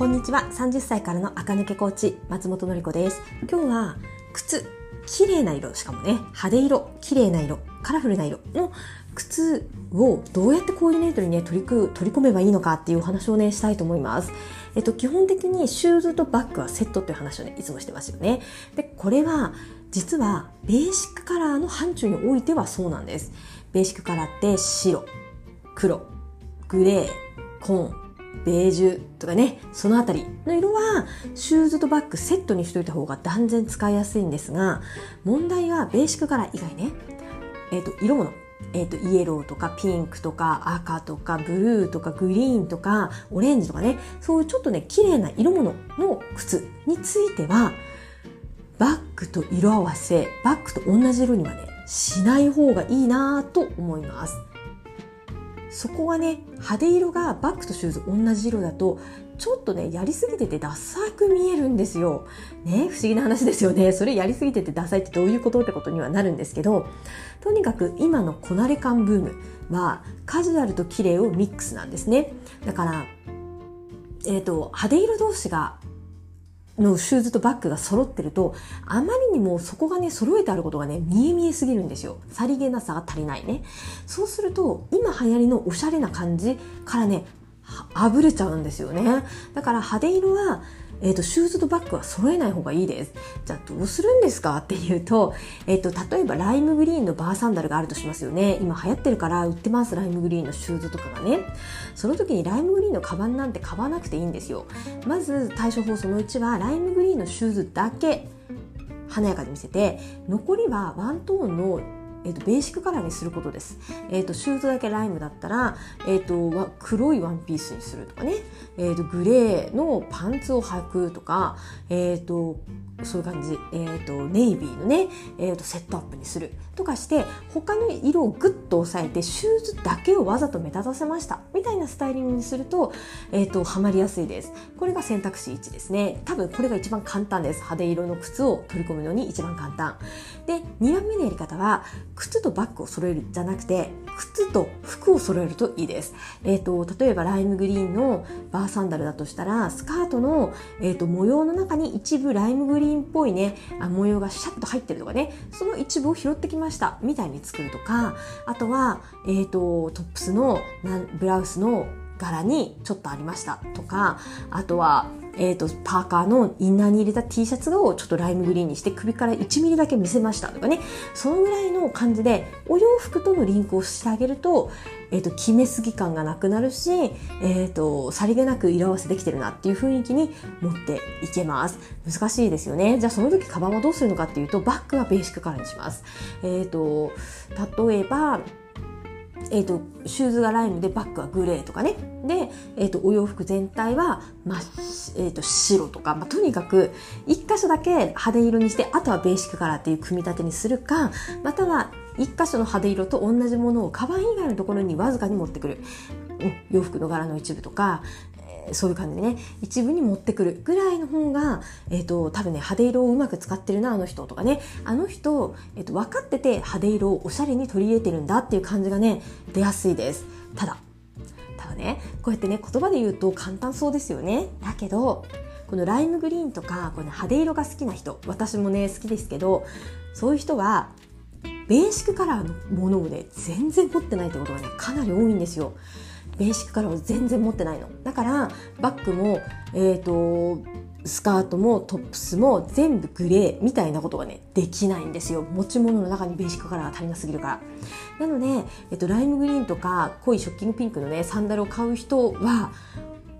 こんにちは。30歳からの赤抜けコーチ松本のり子です。今日は靴綺麗な色しかもね派手色綺麗な色カラフルな色の靴をどうやってコーディネートにね取り取り込めばいいのかっていうお話をねしたいと思います。えっと基本的にシューズとバッグはセットっていう話をねいつもしてますよね。でこれは実はベーシックカラーの範疇においてはそうなんです。ベーシックカラーって白黒グレー紺ベージュとかね、そのあたりの色はシューズとバッグセットにしといた方が断然使いやすいんですが、問題はベーシックカラー以外ね、えっ、ー、と、色物。えっ、ー、と、イエローとかピンクとか赤とかブルーとかグリーンとかオレンジとかね、そういうちょっとね、綺麗な色物の靴については、バッグと色合わせ、バッグと同じ色にはね、しない方がいいなぁと思います。そこはね派手色がバッグとシューズ同じ色だとちょっとねやりすぎててダサく見えるんですよ。ね不思議な話ですよね。それやりすぎててダサいってどういうことってことにはなるんですけどとにかく今のこなれ感ブームはカジュアルと綺麗をミックスなんですね。だからえーと派手色同士がのシューズとバッグが揃ってると、あまりにもそこがね、揃えてあることがね、見え見えすぎるんですよ。さりげなさが足りないね。そうすると、今流行りのおしゃれな感じからね、あぶれちゃうんですよね。だから派手色は、えーと、シューズとバッグは揃えない方がいいです。じゃあどうするんですかっていうと,、えーと、例えばライムグリーンのバーサンダルがあるとしますよね。今流行ってるから売ってますライムグリーンのシューズとかがね。その時にライムグリーンのカバンなんて買わなくていいんですよ。まず対処法その1はライムグリーンのシューズだけ華やかに見せて残りはワントーンのえーと、ベーシックカラーにすることです。えーと、シューズだけライムだったら、えーと、黒いワンピースにするとかね、えー、とグレーのパンツを履くとか、えー、とそういう感じ、えー、とネイビーのね、えー、とセットアップにするとかして他の色をグッと押さえてシューズだけをわざと目立たせました。みたいなスタイリングにすると,、えー、とはまりやすいです。これが選択肢1ですね。多分これが一番簡単です。派手色の靴を取り込むのに一番簡単。で2番目のやり方は靴とバッグを揃えるじゃなくて靴と服を揃えるといいです。えっ、ー、と、例えばライムグリーンのバーサンダルだとしたら、スカートの、えーと、模様の中に一部ライムグリーンっぽいね、あ模様がシャッと入ってるとかね、その一部を拾ってきましたみたいに作るとか、あとは、えっ、ー、と、トップスのブラウスの柄にちょっとありました。とか、あとは、えーと、パーカーのインナーに入れた T シャツをちょっとライムグリーンにして首から1ミリだけ見せました。とかね。そのぐらいの感じでお洋服とのリンクをしてあげると,、えーと、決めすぎ感がなくなるし、えーと、さりげなく色合わせできてるなっていう雰囲気に持っていけます。難しいですよね。じゃあその時カバンはどうするのかっていうとバッグはベーシックカラーにします、えー、と例えばえーと、シューズがライムでバッグはグレーとかね。で、えーと、お洋服全体は、まえーと、白とか、まあ、とにかく1箇所だけ派手色にしてあとはベーシックカラーっていう組み立てにするかまたは1箇所の派手色と同じものをカバン以外のところにわずかに持ってくる、うん、洋服の柄の一部とか、そういう感じでね。一部に持ってくるぐらいの方が、えーと、多分ね派手色をうまく使ってるなあの人とかね。あの人、えーと、分かってて派手色をおしゃれに取り入れてるんだっていう感じがね出やすいです。ただただねこうやってね言葉で言うと簡単そうですよね。だけどこのライムグリーンとかこの派手色が好きな人私もね好きですけどそういう人はベーシックカラーのものをね全然持ってないってことがねかなり多いんですよ。ベーシックカラーを全然持ってないの。だからバッグもえっ、ー、とスカートもトップスも全部グレーみたいなことがねできないんですよ。持ち物の中にベーシックカラーが足りなすぎるから。なので、えっと、ライムグリーンとか濃いショッキングピンクのねサンダルを買う人は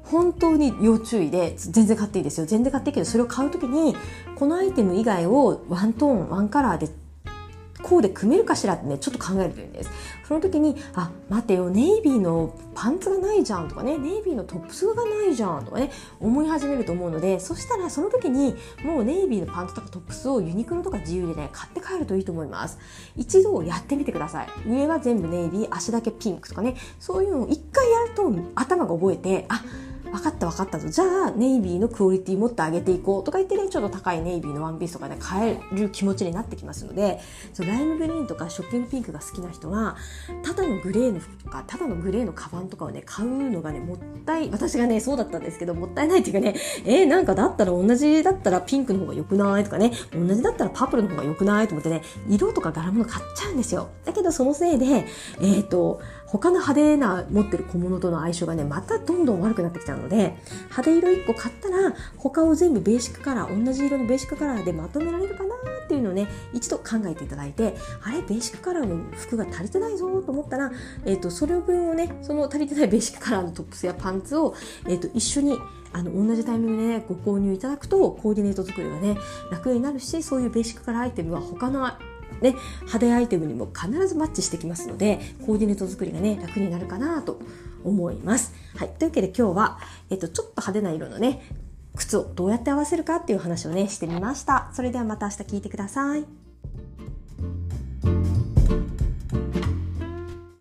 本当に要注意で全然買っていいですよ。全然買っていいけどそれを買う時にこのアイテム以外をワントーンワンカラーでこうで組めるかしらってねちょっと考えるというんです。その時にあ待てよネイビーのパンツがないじゃんとかねネイビーのトップスがないじゃんとかね思い始めると思うのでそしたらその時にもうネイビーのパンツとかトップスをユニクロとか自由でね買って帰るといいと思います。一度やってみてください。上は全部ネイビー足だけピンクとかねそういうのを一回やると頭が覚えてあ分かった分かったと。じゃあ、ネイビーのクオリティもっと上げていこうとか言ってね、ちょっと高いネイビーのワンピースとかね、買える気持ちになってきますので、そライムグリーンとかショッキングピンクが好きな人は、ただのグレーの服とか、ただのグレーのカバンとかをね、買うのがね、もったい、私がね、そうだったんですけど、もったいないっていうかね、えー、なんかだったら同じだったらピンクの方が良くないとかね、同じだったらパープルの方が良くないと思ってね、色とか柄物買っちゃうんですよ。だけどそのせいで、えっ、ー、と、他の派手な持ってる小物との相性がね、またどんどん悪くなってきちゃうので、派手色1個買ったら、他を全部ベーシックカラー、同じ色のベーシックカラーでまとめられるかなっていうのをね、一度考えていただいて、あれ、ベーシックカラーの服が足りてないぞと思ったら、えっ、ー、と、それ分をね、その足りてないベーシックカラーのトップスやパンツを、えっ、ー、と、一緒にあの同じタイミングでねご購入いただくとコーディネート作りがね楽になるしそういうベーシックカラーアイテムは他のね、派手アイテムにも必ずマッチしてきますので、コーディネート作りがね、楽になるかなと思います。はい。というわけで今日は、えっと、ちょっと派手な色のね、靴をどうやって合わせるかっていう話をね、してみました。それではまた明日聞いてください。